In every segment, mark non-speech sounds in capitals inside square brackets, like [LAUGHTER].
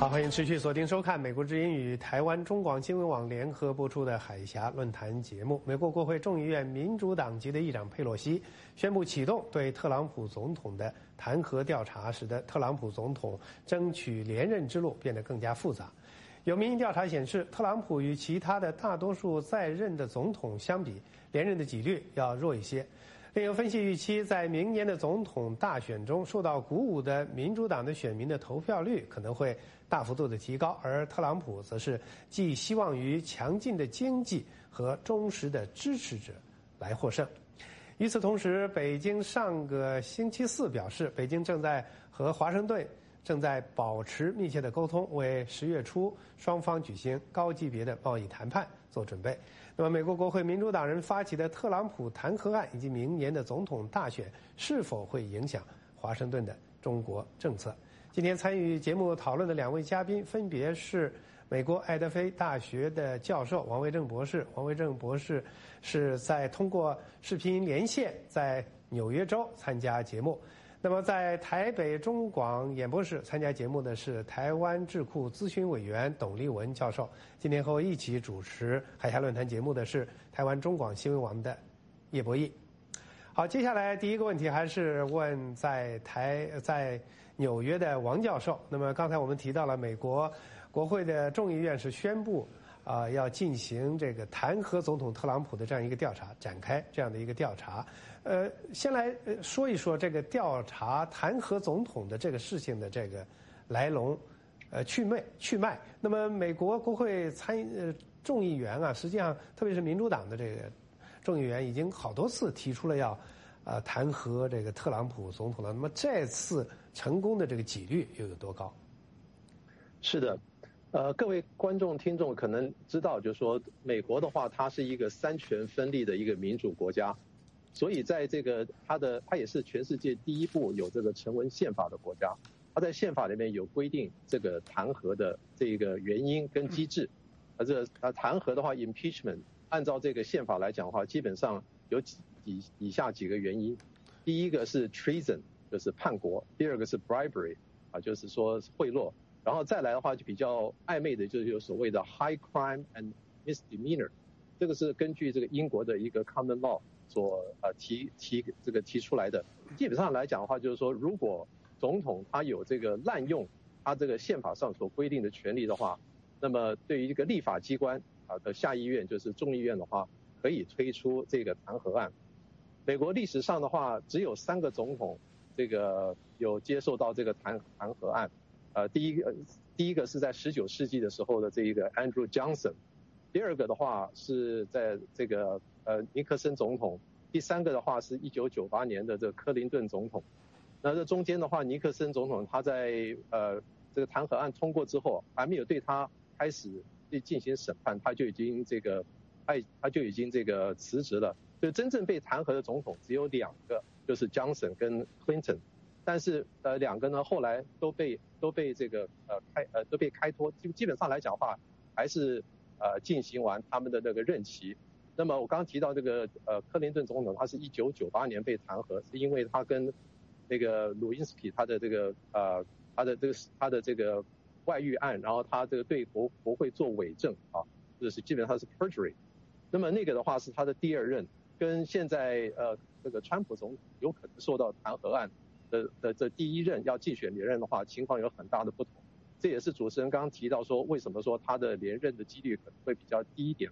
好，欢迎持续锁定收看美国之音与台湾中广新闻网联合播出的海峡论坛节目。美国国会众议院民主党籍的议长佩洛西宣布启动对特朗普总统的弹劾调查，使得特朗普总统争取连任之路变得更加复杂。有民意调查显示，特朗普与其他的大多数在任的总统相比，连任的几率要弱一些。另有分析预期，在明年的总统大选中，受到鼓舞的民主党的选民的投票率可能会大幅度的提高，而特朗普则是寄希望于强劲的经济和忠实的支持者来获胜。与此同时，北京上个星期四表示，北京正在和华盛顿正在保持密切的沟通，为十月初双方举行高级别的贸易谈判做准备。那么，美国国会民主党人发起的特朗普弹劾案以及明年的总统大选是否会影响华盛顿的中国政策？今天参与节目讨论的两位嘉宾分别是美国爱德菲大学的教授王维正博士。王维正博士是在通过视频连线在纽约州参加节目。那么，在台北中广演播室参加节目的是台湾智库咨询委员董立文教授。今天和我一起主持海峡论坛节目的是台湾中广新闻网的叶博弈。好，接下来第一个问题还是问在台在纽约的王教授。那么，刚才我们提到了美国国会的众议院是宣布。啊，要进行这个弹劾总统特朗普的这样一个调查，展开这样的一个调查。呃，先来说一说这个调查弹劾总统的这个事情的这个来龙，呃，去脉去脉。那么，美国国会参呃众议员啊，实际上特别是民主党的这个众议员，已经好多次提出了要呃弹劾这个特朗普总统了。那么，这次成功的这个几率又有多高？是的。呃，各位观众、听众可能知道，就是说，美国的话，它是一个三权分立的一个民主国家，所以在这个它的，它也是全世界第一部有这个成文宪法的国家。它在宪法里面有规定这个弹劾的这个原因跟机制。而这啊，弹劾的话，impeachment，按照这个宪法来讲的话，基本上有几以以下几个原因。第一个是 treason，就是叛国；第二个是 bribery，啊，就是说贿赂。然后再来的话，就比较暧昧的，就是有所谓的 high crime and misdemeanor，这个是根据这个英国的一个 common law 所呃提提这个提出来的。基本上来讲的话，就是说，如果总统他有这个滥用他这个宪法上所规定的权利的话，那么对于一个立法机关啊的下议院，就是众议院的话，可以推出这个弹劾案。美国历史上的话，只有三个总统这个有接受到这个弹弹劾案。呃，第一个，第一个是在十九世纪的时候的这一个 Andrew Johnson，第二个的话是在这个呃尼克森总统，第三个的话是一九九八年的这个克林顿总统。那这中间的话，尼克森总统他在呃这个弹劾案通过之后，还没有对他开始去进行审判，他就已经这个他他就已经这个辞职了。就真正被弹劾的总统只有两个，就是 Johnson 跟 Clinton。但是呃两个呢后来都被都被这个呃开呃都被开脱，基基本上来讲话还是呃进行完他们的那个任期。那么我刚刚提到这个呃克林顿总统，他是一九九八年被弹劾，是因为他跟那个鲁因斯基他的这个呃他的这个他的这个外遇案，然后他这个对国国会做伪证啊，就是基本上是 perjury。那么那个的话是他的第二任，跟现在呃这个川普总统有可能受到弹劾案。的的这第一任要竞选连任的话，情况有很大的不同。这也是主持人刚刚提到说，为什么说他的连任的几率可能会比较低一点。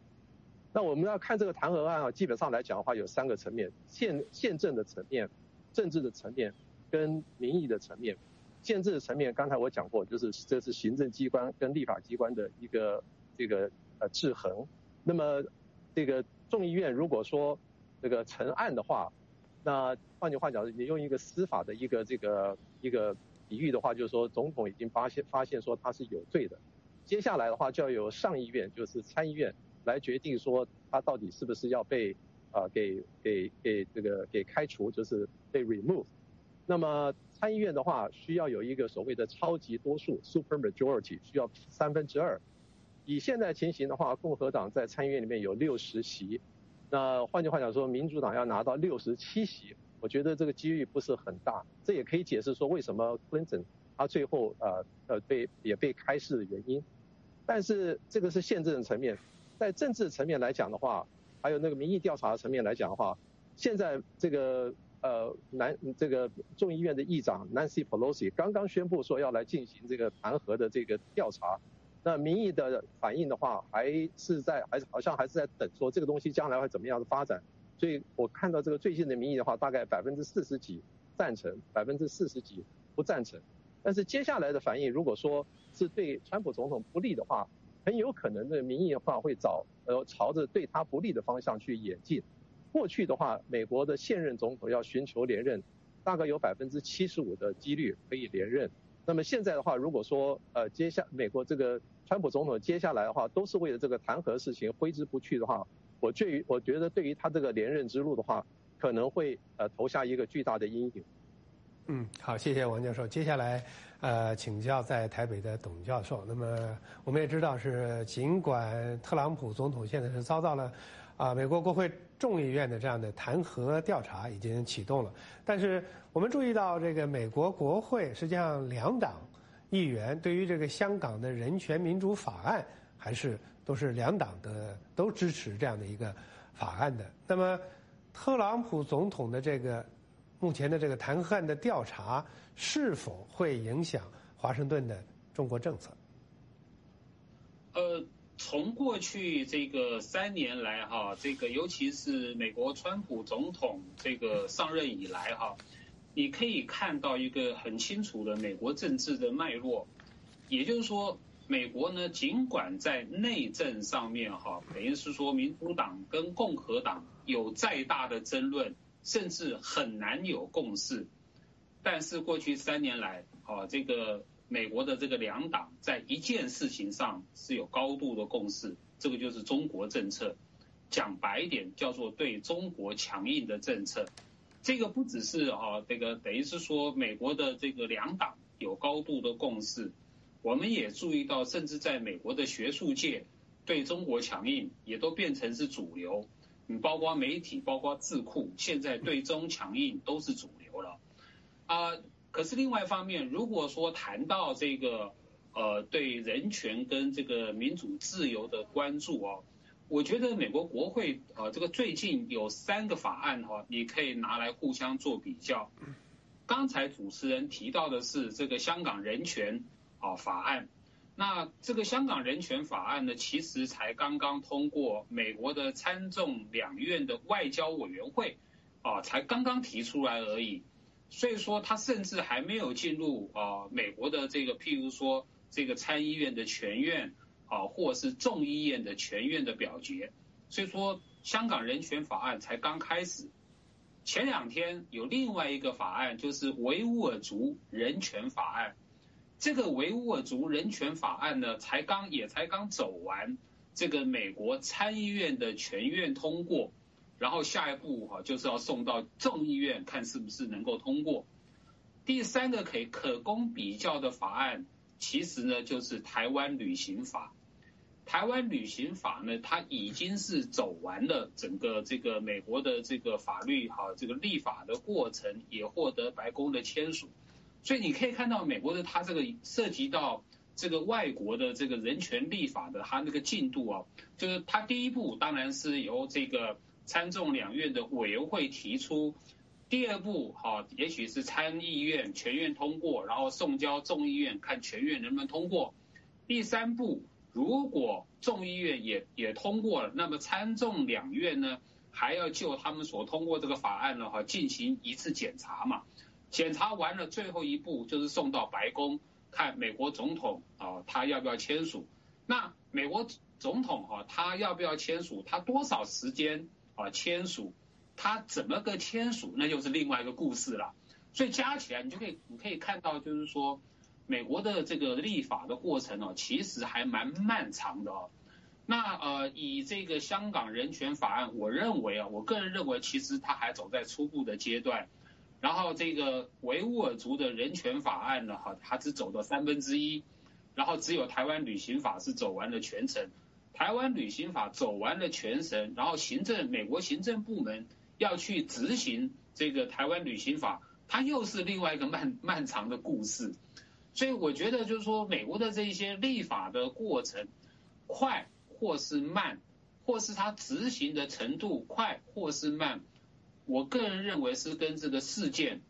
那我们要看这个弹劾案啊，基本上来讲的话，有三个层面：宪宪政的层面、政治的层面跟民意的层面。宪政的层面，刚才我讲过，就是这是行政机关跟立法机关的一个这个呃制衡。那么这个众议院如果说这个成案的话，那换句话讲，你用一个司法的一个这个一个比喻的话，就是说总统已经发现发现说他是有罪的，接下来的话就要由上议院，就是参议院来决定说他到底是不是要被啊给给给这个给开除，就是被 remove。那么参议院的话需要有一个所谓的超级多数 super majority，需要三分之二。以现在情形的话，共和党在参议院里面有六十席。那换句话讲说，民主党要拿到六十七席，我觉得这个几率不是很大。这也可以解释说为什么 Clinton 他最后呃呃被也被开释的原因。但是这个是宪政层面，在政治层面来讲的话，还有那个民意调查层面来讲的话，现在这个呃南这个众议院的议长 Nancy Pelosi 刚刚宣布说要来进行这个弹劾的这个调查，那民意的反应的话，还是在还是好像还是在等说这个东西将来会怎么样的发展。所以我看到这个最近的民意的话，大概百分之四十几赞成，百分之四十几不赞成。但是接下来的反应，如果说是对川普总统不利的话，很有可能的民意的话会找呃朝着对他不利的方向去演进。过去的话，美国的现任总统要寻求连任，大概有百分之七十五的几率可以连任。那么现在的话，如果说呃接下美国这个川普总统接下来的话都是为了这个弹劾事情挥之不去的话，我对于我觉得对于他这个连任之路的话，可能会呃投下一个巨大的阴影。嗯，好，谢谢王教授。接下来，呃，请教在台北的董教授。那么，我们也知道是，尽管特朗普总统现在是遭到了啊美国国会众议院的这样的弹劾调查已经启动了，但是我们注意到这个美国国会实际上两党议员对于这个香港的人权民主法案还是都是两党的都支持这样的一个法案的。那么，特朗普总统的这个。目前的这个弹劾案的调查是否会影响华盛顿的中国政策？呃，从过去这个三年来哈，这个尤其是美国川普总统这个上任以来哈，你可以看到一个很清楚的美国政治的脉络，也就是说，美国呢，尽管在内政上面哈，等于是说民主党跟共和党有再大的争论。甚至很难有共识，但是过去三年来，啊，这个美国的这个两党在一件事情上是有高度的共识，这个就是中国政策，讲白一点叫做对中国强硬的政策。这个不只是啊，这个等于是说美国的这个两党有高度的共识，我们也注意到，甚至在美国的学术界对中国强硬也都变成是主流。你包括媒体，包括智库，现在对中强硬都是主流了，啊，可是另外一方面，如果说谈到这个呃对人权跟这个民主自由的关注哦，我觉得美国国会呃这个最近有三个法案哈，你可以拿来互相做比较。刚才主持人提到的是这个香港人权啊法案。那这个香港人权法案呢，其实才刚刚通过美国的参众两院的外交委员会，啊，才刚刚提出来而已，所以说它甚至还没有进入啊美国的这个譬如说这个参议院的全院啊，或是众议院的全院的表决，所以说香港人权法案才刚开始。前两天有另外一个法案，就是维吾尔族人权法案。这个维吾尔族人权法案呢，才刚也才刚走完这个美国参议院的全院通过，然后下一步哈就是要送到众议院看是不是能够通过。第三个可以可供比较的法案，其实呢就是台湾旅行法。台湾旅行法呢，它已经是走完了整个这个美国的这个法律哈这个立法的过程，也获得白宫的签署。所以你可以看到，美国的它这个涉及到这个外国的这个人权立法的它那个进度啊，就是它第一步当然是由这个参众两院的委员会提出，第二步哈，也许是参议院全院通过，然后送交众议院看全院能不能通过，第三步如果众议院也也通过了，那么参众两院呢还要就他们所通过这个法案的话进行一次检查嘛。检查完了，最后一步就是送到白宫，看美国总统啊，他要不要签署？那美国总统哈，他要不要签署？他多少时间啊签署？他怎么个签署？那就是另外一个故事了。所以加起来，你就可以你可以看到，就是说美国的这个立法的过程哦，其实还蛮漫长的哦。那呃，以这个香港人权法案，我认为啊，我个人认为，其实它还走在初步的阶段。然后这个维吾尔族的人权法案呢，哈，它只走到三分之一，然后只有台湾旅行法是走完了全程。台湾旅行法走完了全程，然后行政美国行政部门要去执行这个台湾旅行法，它又是另外一个漫漫长的故事。所以我觉得就是说，美国的这些立法的过程快或是慢，或是它执行的程度快或是慢，我个人认为是跟这个事件，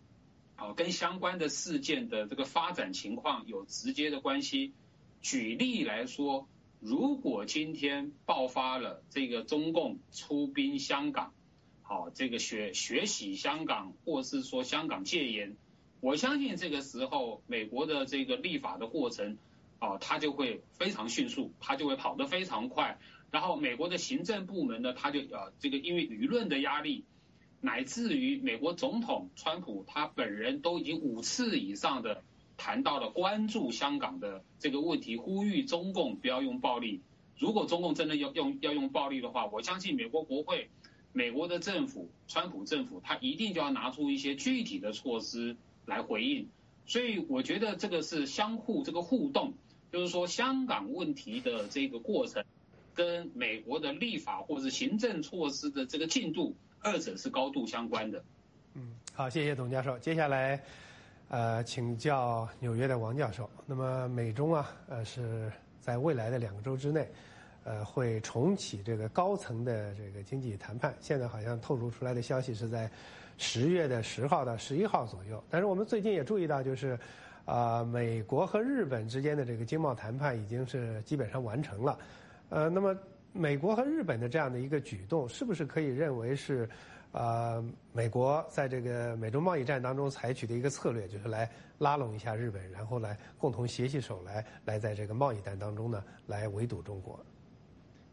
啊，跟相关的事件的这个发展情况有直接的关系。举例来说，如果今天爆发了这个中共出兵香港，好，这个学学习香港，或是说香港戒严。我相信这个时候，美国的这个立法的过程啊，它就会非常迅速，它就会跑得非常快。然后，美国的行政部门呢，他就呃，这个因为舆论的压力，乃至于美国总统川普他本人都已经五次以上的谈到了关注香港的这个问题，呼吁中共不要用暴力。如果中共真的要用要用暴力的话，我相信美国国会、美国的政府、川普政府，他一定就要拿出一些具体的措施。来回应，所以我觉得这个是相互这个互动，就是说香港问题的这个过程，跟美国的立法或者行政措施的这个进度，二者是高度相关的。嗯，好，谢谢董教授。接下来，呃，请教纽约的王教授。那么美中啊，呃，是在未来的两个周之内，呃，会重启这个高层的这个经济谈判。现在好像透露出来的消息是在。十月的十号到十一号左右，但是我们最近也注意到，就是，啊，美国和日本之间的这个经贸谈判已经是基本上完成了，呃，那么美国和日本的这样的一个举动，是不是可以认为是，呃，美国在这个美中贸易战当中采取的一个策略，就是来拉拢一下日本，然后来共同携起手来，来在这个贸易战当中呢，来围堵中国？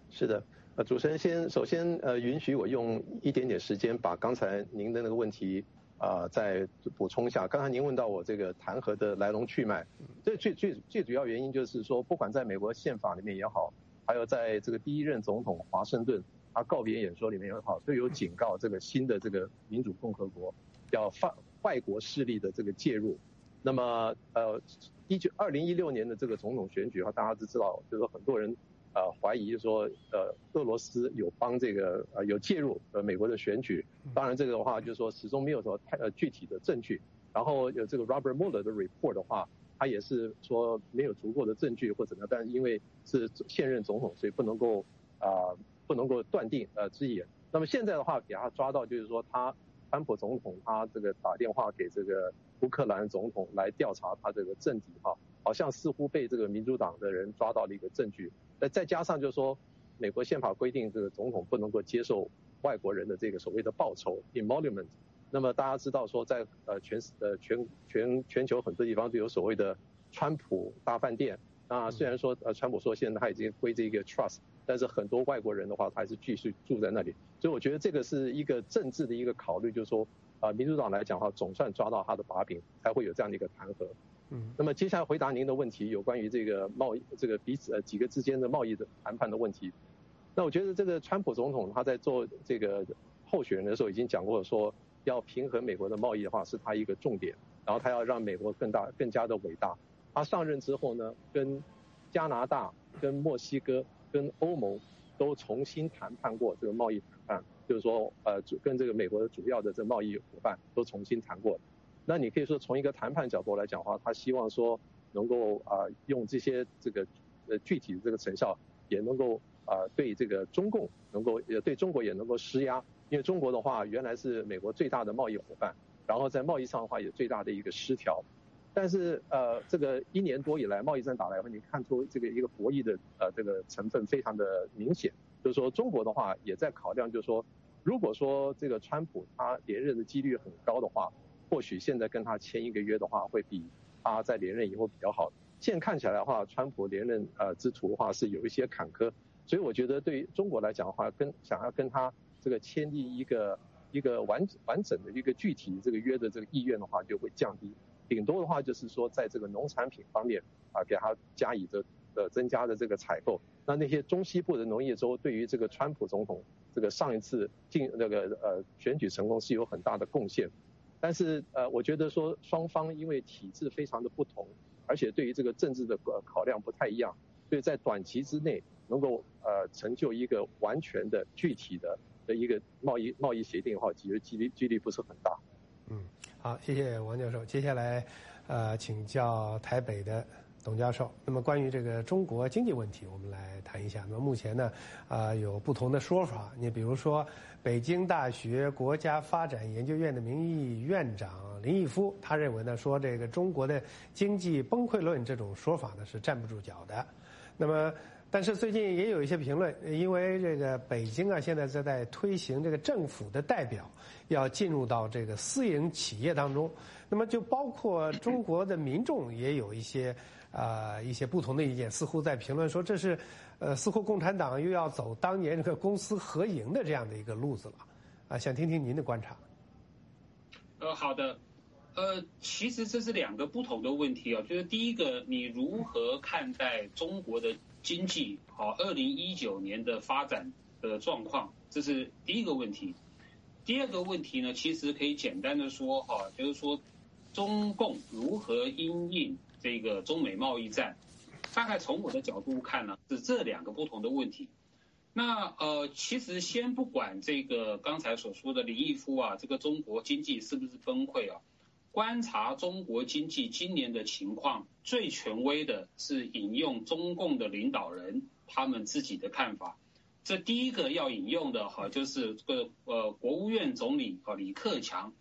是的。呃，主持人先首先呃允许我用一点点时间把刚才您的那个问题啊再补充一下。刚才您问到我这个弹劾的来龙去脉，这最最最主要原因就是说，不管在美国宪法里面也好，还有在这个第一任总统华盛顿他告别演说里面也好，都有警告这个新的这个民主共和国要犯外国势力的这个介入。那么呃一九二零一六年的这个总统选举的话，大家都知道，就是很多人。呃，怀疑说，呃，俄罗斯有帮这个呃有介入呃美国的选举，当然这个的话就是说始终没有什么太呃具体的证据。然后有这个 Robert Mueller 的 report 的话，他也是说没有足够的证据或者呢，但是因为是现任总统，所以不能够啊不能够断定呃之言。那么现在的话给他抓到就是说他川普总统他这个打电话给这个乌克兰总统来调查他这个政敌哈，好像似乎被这个民主党的人抓到了一个证据。那再加上就是说，美国宪法规定这个总统不能够接受外国人的这个所谓的报酬 （emolument）。那么大家知道说，在呃全呃全全全球很多地方都有所谓的川普大饭店。那虽然说呃川普说现在他已经归这个 trust，但是很多外国人的话他还是继续住在那里。所以我觉得这个是一个政治的一个考虑，就是说啊民主党来讲的话，总算抓到他的把柄，才会有这样的一个弹劾。嗯，那么接下来回答您的问题，有关于这个贸易，这个彼此呃几个之间的贸易的谈判的问题。那我觉得这个川普总统他在做这个候选人的时候已经讲过说，要平衡美国的贸易的话是他一个重点，然后他要让美国更大更加的伟大。他上任之后呢，跟加拿大、跟墨西哥、跟欧盟都重新谈判过这个贸易谈判，就是说呃跟这个美国的主要的这贸易伙伴都重新谈过。那你可以说从一个谈判角度来讲的话，他希望说能够啊用这些这个呃具体的这个成效，也能够啊对这个中共能够也对中国也能够施压，因为中国的话原来是美国最大的贸易伙伴，然后在贸易上的话也最大的一个失调，但是呃这个一年多以来贸易战打来后，你看出这个一个博弈的呃这个成分非常的明显，就是说中国的话也在考量，就是说如果说这个川普他连任的几率很高的话。或许现在跟他签一个约的话，会比他在连任以后比较好。现在看起来的话，川普连任呃之途的话是有一些坎坷，所以我觉得对于中国来讲的话，跟想要跟他这个签订一个一个完完整的一个具体这个约的这个意愿的话就会降低。顶多的话就是说在这个农产品方面啊，给他加以的呃增加的这个采购。那那些中西部的农业州对于这个川普总统这个上一次进那个呃选举成功是有很大的贡献。但是呃，我觉得说双方因为体制非常的不同，而且对于这个政治的考量不太一样，所以在短期之内能够呃成就一个完全的具体的的一个贸易贸易协定的话，其实几率几率不是很大。嗯，好，谢谢王教授。接下来呃，请教台北的董教授。那么，关于这个中国经济问题，我们来谈一下。那么，目前呢，啊，有不同的说法。你比如说，北京大学国家发展研究院的名誉院长林毅夫，他认为呢，说这个中国的经济崩溃论这种说法呢是站不住脚的。那么。但是最近也有一些评论，因为这个北京啊，现在在在推行这个政府的代表要进入到这个私营企业当中，那么就包括中国的民众也有一些啊一些不同的意见，似乎在评论说这是呃似乎共产党又要走当年这个公私合营的这样的一个路子了，啊，想听听您的观察。呃，好的，呃，其实这是两个不同的问题啊，就是第一个，你如何看待中国的？经济好，二零一九年的发展的状况，这是第一个问题。第二个问题呢，其实可以简单的说哈，就是说中共如何因应这个中美贸易战。大概从我的角度看呢，是这两个不同的问题。那呃，其实先不管这个刚才所说的李毅夫啊，这个中国经济是不是崩溃啊？观察中国经济今年的情况，最权威的是引用中共的领导人他们自己的看法。这第一个要引用的哈，就是这个呃国务院总理啊李克强，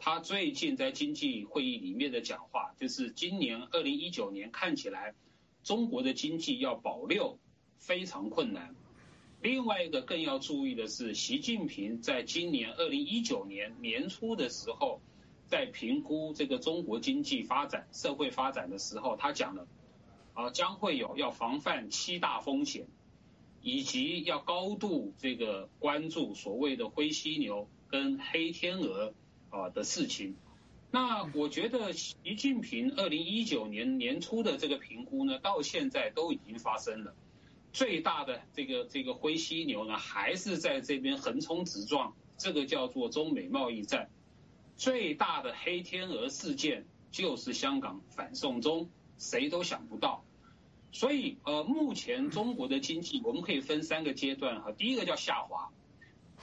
他最近在经济会议里面的讲话，就是今年二零一九年看起来中国的经济要保六非常困难。另外一个更要注意的是，习近平在今年二零一九年年初的时候。在评估这个中国经济发展、社会发展的时候，他讲了，啊，将会有要防范七大风险，以及要高度这个关注所谓的灰犀牛跟黑天鹅啊的事情。那我觉得习近平二零一九年年初的这个评估呢，到现在都已经发生了。最大的这个这个灰犀牛呢，还是在这边横冲直撞，这个叫做中美贸易战。最大的黑天鹅事件就是香港反送中，谁都想不到。所以，呃，目前中国的经济我们可以分三个阶段哈，第一个叫下滑，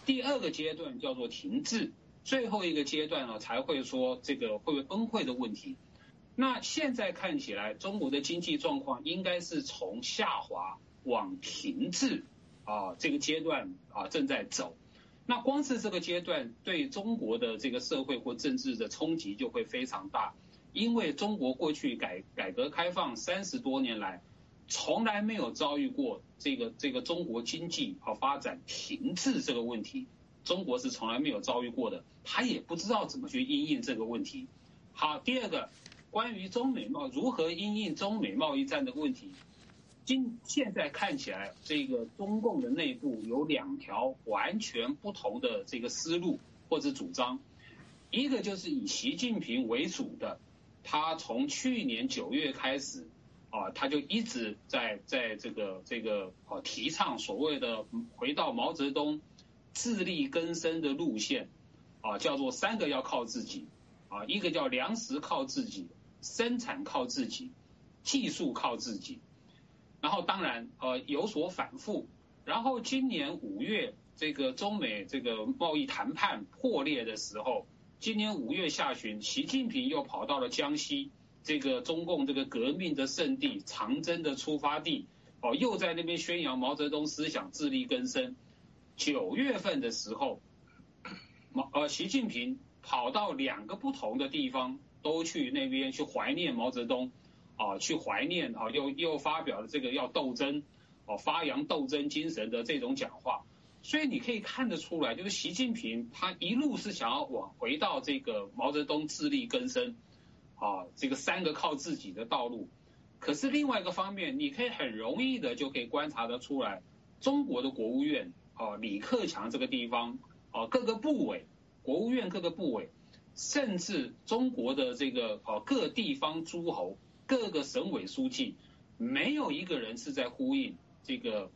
第二个阶段叫做停滞，最后一个阶段呢才会说这个会不会崩溃的问题。那现在看起来，中国的经济状况应该是从下滑往停滞啊这个阶段啊正在走。那光是这个阶段对中国的这个社会或政治的冲击就会非常大，因为中国过去改改革开放三十多年来，从来没有遭遇过这个这个中国经济和发展停滞这个问题，中国是从来没有遭遇过的，他也不知道怎么去应应这个问题。好，第二个，关于中美贸如何应应中美贸易战的问题。今现在看起来，这个中共的内部有两条完全不同的这个思路或者主张，一个就是以习近平为主的，他从去年九月开始，啊，他就一直在在这个这个啊提倡所谓的回到毛泽东自力更生的路线，啊，叫做三个要靠自己，啊，一个叫粮食靠自己，生产靠自己，技术靠自己。然后当然呃有所反复，然后今年五月这个中美这个贸易谈判破裂的时候，今年五月下旬，习近平又跑到了江西这个中共这个革命的圣地长征的出发地，哦又在那边宣扬毛泽东思想自力更生。九月份的时候，毛呃习近平跑到两个不同的地方，都去那边去怀念毛泽东。啊，去怀念啊，又又发表了这个要斗争，哦，发扬斗争精神的这种讲话，所以你可以看得出来，就是习近平他一路是想要往回到这个毛泽东自力更生，啊，这个三个靠自己的道路。可是另外一个方面，你可以很容易的就可以观察得出来，中国的国务院，哦，李克强这个地方，哦，各个部委，国务院各个部委，甚至中国的这个哦各地方诸侯。各个省委书记没有一个人是在呼应这个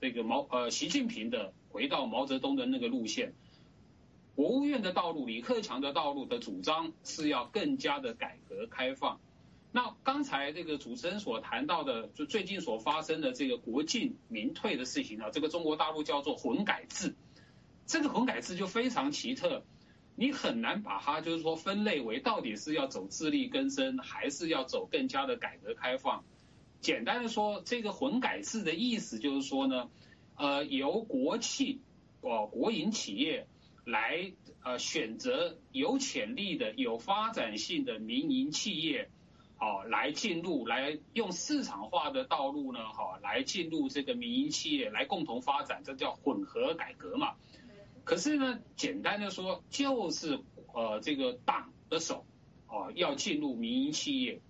这个毛呃习近平的回到毛泽东的那个路线。国务院的道路，李克强的道路的主张是要更加的改革开放。那刚才这个主持人所谈到的，就最近所发生的这个国进民退的事情啊，这个中国大陆叫做混改制。这个混改制就非常奇特。你很难把它就是说分类为到底是要走自力更生，还是要走更加的改革开放。简单的说，这个混改制的意思就是说呢，呃，由国企哦国营企业来呃选择有潜力的、有发展性的民营企业。好，来进入，来用市场化的道路呢，好，来进入这个民营企业，来共同发展，这叫混合改革嘛。可是呢，简单的说，就是呃，这个党的手，啊，要进入民营企业。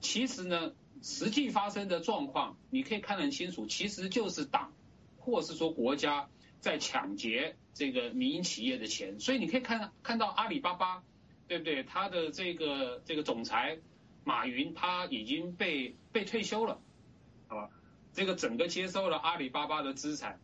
其实呢，实际发生的状况，你可以看得很清楚，其实就是党，或是说国家在抢劫这个民营企业的钱。所以你可以看看到阿里巴巴，对不对？它的这个这个总裁。马云他已经被被退休了，啊？这个整个接收了阿里巴巴的资产，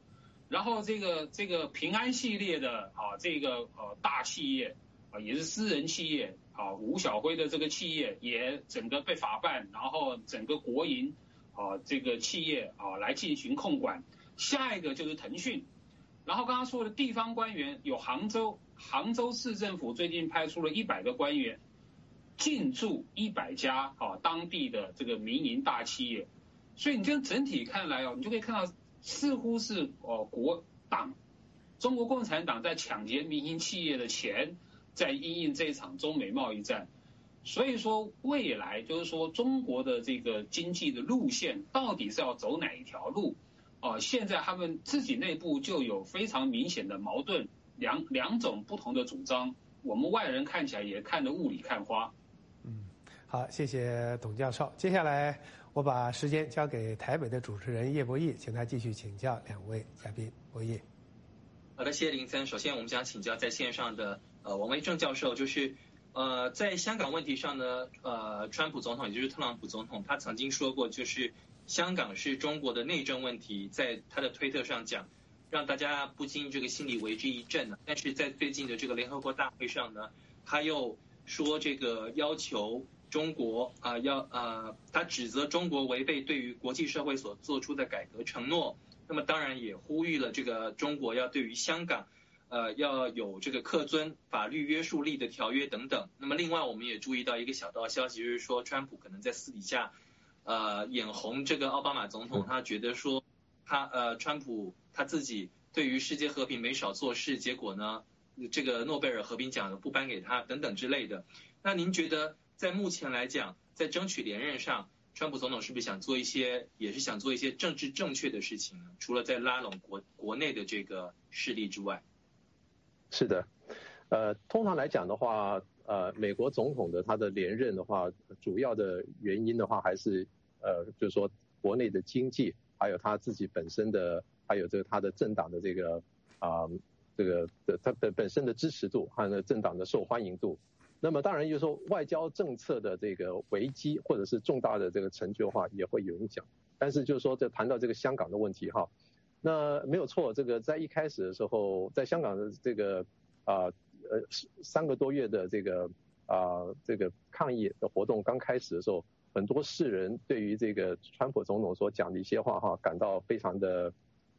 然后这个这个平安系列的啊，这个呃大企业啊，也是私人企业啊，吴晓辉的这个企业也整个被法办，然后整个国营啊这个企业啊来进行控管。下一个就是腾讯，然后刚刚说的地方官员有杭州，杭州市政府最近派出了一百个官员。进驻一百家啊当地的这个民营大企业，所以你这样整体看来哦，你就可以看到似乎是哦国党中国共产党在抢劫民营企业的钱，在应应这场中美贸易战。所以说未来就是说中国的这个经济的路线到底是要走哪一条路？哦，现在他们自己内部就有非常明显的矛盾，两两种不同的主张，我们外人看起来也看得雾里看花。嗯好，谢谢董教授。接下来我把时间交给台北的主持人叶博弈，请他继续请教两位嘉宾。博弈，好的，谢谢林森。首先，我们想请教在线上的呃王维正教授，就是呃在香港问题上呢，呃川普总统也就是特朗普总统，他曾经说过，就是香港是中国的内政问题，在他的推特上讲，让大家不禁这个心里为之一振。但是在最近的这个联合国大会上呢，他又说这个要求。中国啊，要啊，他指责中国违背对于国际社会所做出的改革承诺。那么当然也呼吁了这个中国要对于香港，呃，要有这个恪遵法律约束力的条约等等。那么另外我们也注意到一个小道消息，就是说川普可能在私底下，呃，眼红这个奥巴马总统，他觉得说他呃，川普他自己对于世界和平没少做事，结果呢，这个诺贝尔和平奖不颁给他等等之类的。那您觉得？在目前来讲，在争取连任上，川普总统是不是想做一些，也是想做一些政治正确的事情呢？除了在拉拢国国内的这个势力之外，是的，呃，通常来讲的话，呃，美国总统的他的连任的话，主要的原因的话，还是呃，就是说国内的经济，还有他自己本身的，还有这个他的政党的这个啊，这个的他本本身的支持度，还有政党的受欢迎度。那么当然就是说外交政策的这个危机或者是重大的这个成就的话也会有影响，但是就是说在谈到这个香港的问题哈，那没有错，这个在一开始的时候，在香港的这个啊呃三个多月的这个啊这个抗议的活动刚开始的时候，很多世人对于这个川普总统所讲的一些话哈感到非常的，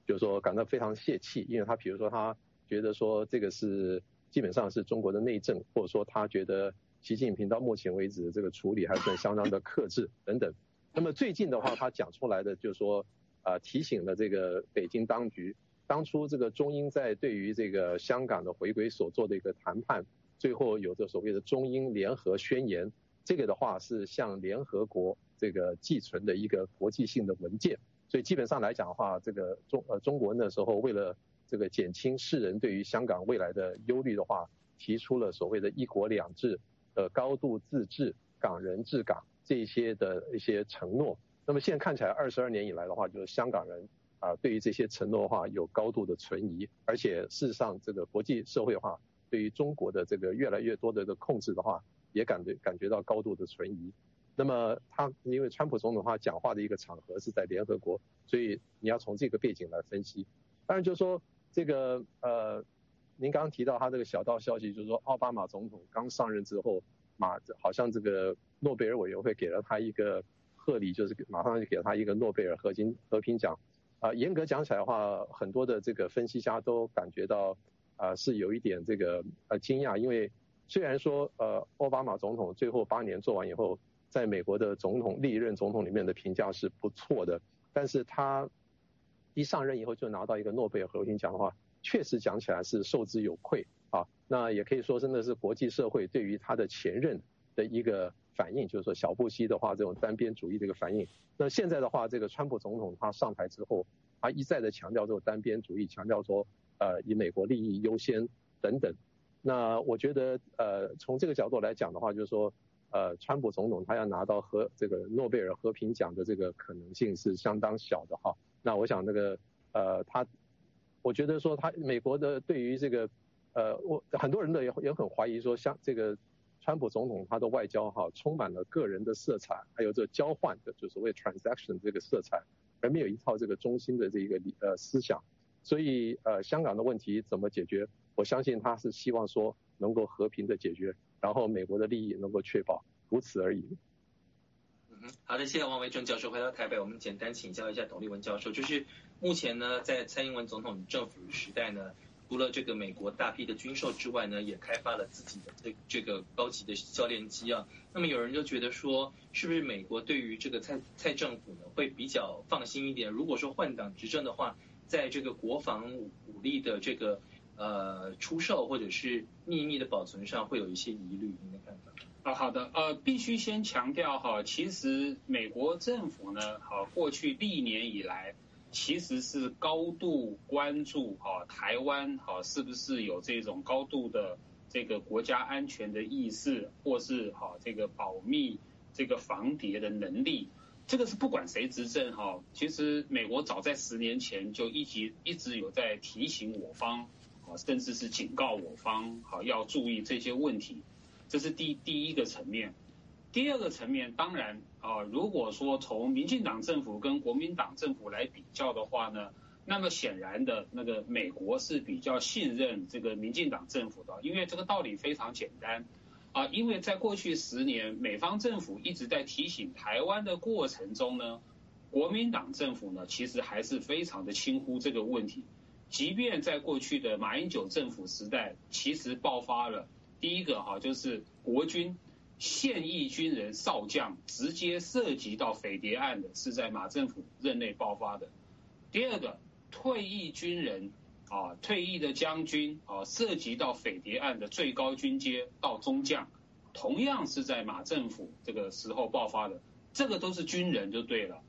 就是说感到非常泄气，因为他比如说他觉得说这个是。基本上是中国的内政，或者说他觉得习近平到目前为止这个处理还算相当的克制等等。那么最近的话，他讲出来的就是说，啊提醒了这个北京当局，当初这个中英在对于这个香港的回归所做的一个谈判，最后有着所谓的中英联合宣言，这个的话是向联合国这个寄存的一个国际性的文件。所以基本上来讲的话，这个中呃中国那时候为了这个减轻世人对于香港未来的忧虑的话，提出了所谓的一国两制、呃高度自治、港人治港这些的一些承诺。那么现在看起来，二十二年以来的话，就是香港人啊对于这些承诺的话有高度的存疑，而且事实上这个国际社会的话对于中国的这个越来越多的这个控制的话，也感觉感觉到高度的存疑。那么他因为川普总统他讲话的一个场合是在联合国，所以你要从这个背景来分析。当然就是说。这个呃，您刚刚提到他这个小道消息，就是说奥巴马总统刚上任之后，马好像这个诺贝尔委员会给了他一个贺礼，就是马上就给了他一个诺贝尔和平和平奖。啊，严格讲起来的话，很多的这个分析家都感觉到，呃是有一点这个呃惊讶，因为虽然说呃奥巴马总统最后八年做完以后，在美国的总统历任总统里面的评价是不错的，但是他一上任以后就拿到一个诺贝尔和平奖的话，确实讲起来是受之有愧啊。那也可以说真的是国际社会对于他的前任的一个反应，就是说小布希的话这种单边主义的一个反应。那现在的话，这个川普总统他上台之后，他一再的强调这种单边主义，强调说呃以美国利益优先等等。那我觉得呃从这个角度来讲的话，就是说呃川普总统他要拿到和这个诺贝尔和平奖的这个可能性是相当小的哈。那我想那个呃他，我觉得说他美国的对于这个呃我很多人呢也也很怀疑说像这个川普总统他的外交哈充满了个人的色彩，还有这交换的就所谓 transaction 这个色彩，而没有一套这个中心的这一个呃思想。所以呃香港的问题怎么解决？我相信他是希望说能够和平的解决，然后美国的利益能够确保，如此而已。好的，谢谢王维正教授回到台北。我们简单请教一下董立文教授，就是目前呢，在蔡英文总统政府时代呢，除了这个美国大批的军售之外呢，也开发了自己的这这个高级的教练机啊。那么有人就觉得说，是不是美国对于这个蔡蔡政府呢，会比较放心一点？如果说换党执政的话，在这个国防武力的这个呃出售或者是秘密的保存上，会有一些疑虑，您的看法？啊，好的，呃，必须先强调哈，其实美国政府呢，好，过去历年以来，其实是高度关注哈台湾哈是不是有这种高度的这个国家安全的意识，或是哈这个保密这个防谍的能力，这个是不管谁执政哈，其实美国早在十年前就一直一直有在提醒我方，啊，甚至是警告我方，好要注意这些问题。这是第第一个层面，第二个层面，当然啊，如果说从民进党政府跟国民党政府来比较的话呢，那么显然的那个美国是比较信任这个民进党政府的，因为这个道理非常简单啊，因为在过去十年，美方政府一直在提醒台湾的过程中呢，国民党政府呢其实还是非常的轻忽这个问题，即便在过去的马英九政府时代，其实爆发了。第一个哈就是国军现役军人少将直接涉及到匪谍案的，是在马政府任内爆发的。第二个退役军人啊，退役的将军啊，涉及到匪谍案的最高军阶到中将，同样是在马政府这个时候爆发的。这个都是军人就对了。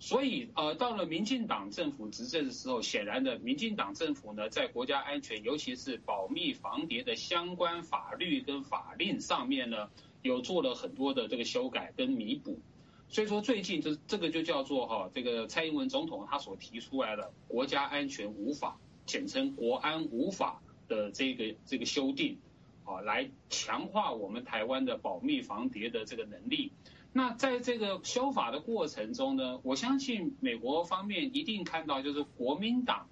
所以，呃，到了民进党政府执政的时候，显然的，民进党政府呢，在国家安全，尤其是保密防谍的相关法律跟法令上面呢，有做了很多的这个修改跟弥补。所以说，最近这这个就叫做哈，这个蔡英文总统他所提出来的国家安全无法，简称国安无法的这个这个修订，啊，来强化我们台湾的保密防谍的这个能力。那在这个修法的过程中呢，我相信美国方面一定看到，就是国民党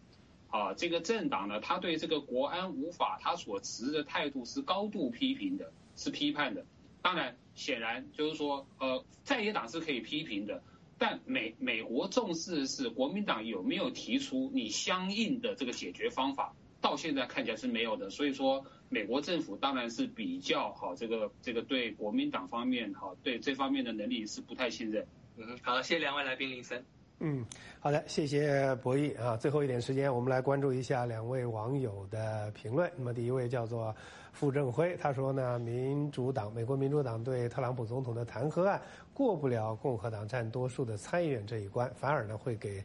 啊这个政党呢，他对这个国安无法他所持的态度是高度批评的，是批判的。当然，显然就是说，呃，在野党是可以批评的，但美美国重视的是国民党有没有提出你相应的这个解决方法，到现在看起来是没有的。所以说。美国政府当然是比较好，这个这个对国民党方面哈，对这方面的能力是不太信任。嗯，好，谢谢两位来宾，林森。嗯，好的，谢谢博弈啊。最后一点时间，我们来关注一下两位网友的评论。那么第一位叫做傅正辉，他说呢，民主党美国民主党对特朗普总统的弹劾案过不了共和党占多数的参议院这一关，反而呢会给。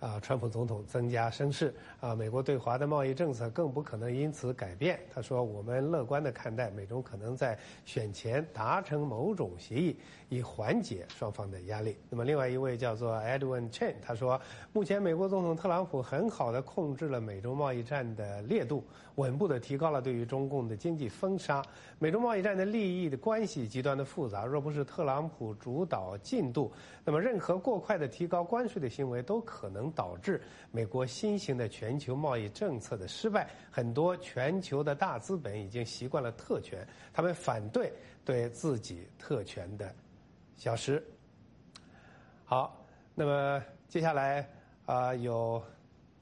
啊，川普总统增加声势啊，美国对华的贸易政策更不可能因此改变。他说：“我们乐观的看待美中可能在选前达成某种协议，以缓解双方的压力。”那么，另外一位叫做 Edwin Chen，他说：“目前美国总统特朗普很好的控制了美中贸易战的烈度，稳步的提高了对于中共的经济封杀。美中贸易战的利益的关系极端的复杂，若不是特朗普主导进度，那么任何过快的提高关税的行为都可能。”导致美国新型的全球贸易政策的失败，很多全球的大资本已经习惯了特权，他们反对对自己特权的消失。好，那么接下来啊，有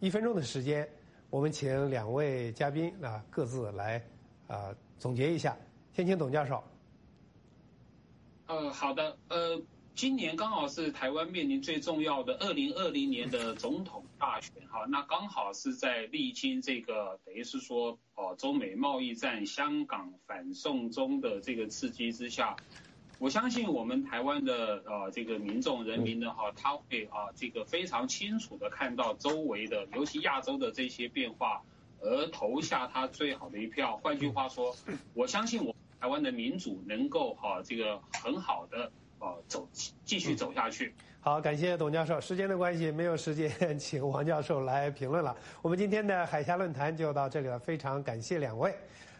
一分钟的时间。我们请两位嘉宾啊各自来啊总结一下。先请董教授。呃，好的，呃，今年刚好是台湾面临最重要的二零二零年的总统大选哈，那刚好是在历经这个等于是说哦中美贸易战、香港反送中的这个刺激之下，我相信我们台湾的呃这个民众人民呢哈，他会啊这个非常清楚的看到周围的，尤其亚洲的这些变化，而投下他最好的一票。换句话说，[LAUGHS] 我相信我。台湾的民主能够哈这个很好的呃走继续走下去。好，感谢董教授。时间的关系，没有时间 [LAUGHS] 请王教授来评论了。我们今天的海峡论坛就到这里了，非常感谢两位。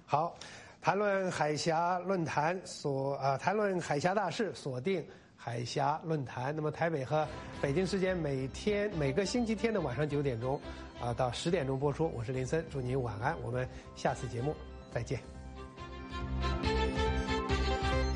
好，谈论海峡论坛锁啊，谈论海峡大事，锁定海峡论坛。那么台北和北京时间每天每个星期天的晚上九点钟啊到十点钟播出。我是林森，祝您晚安。我们下次节目再见。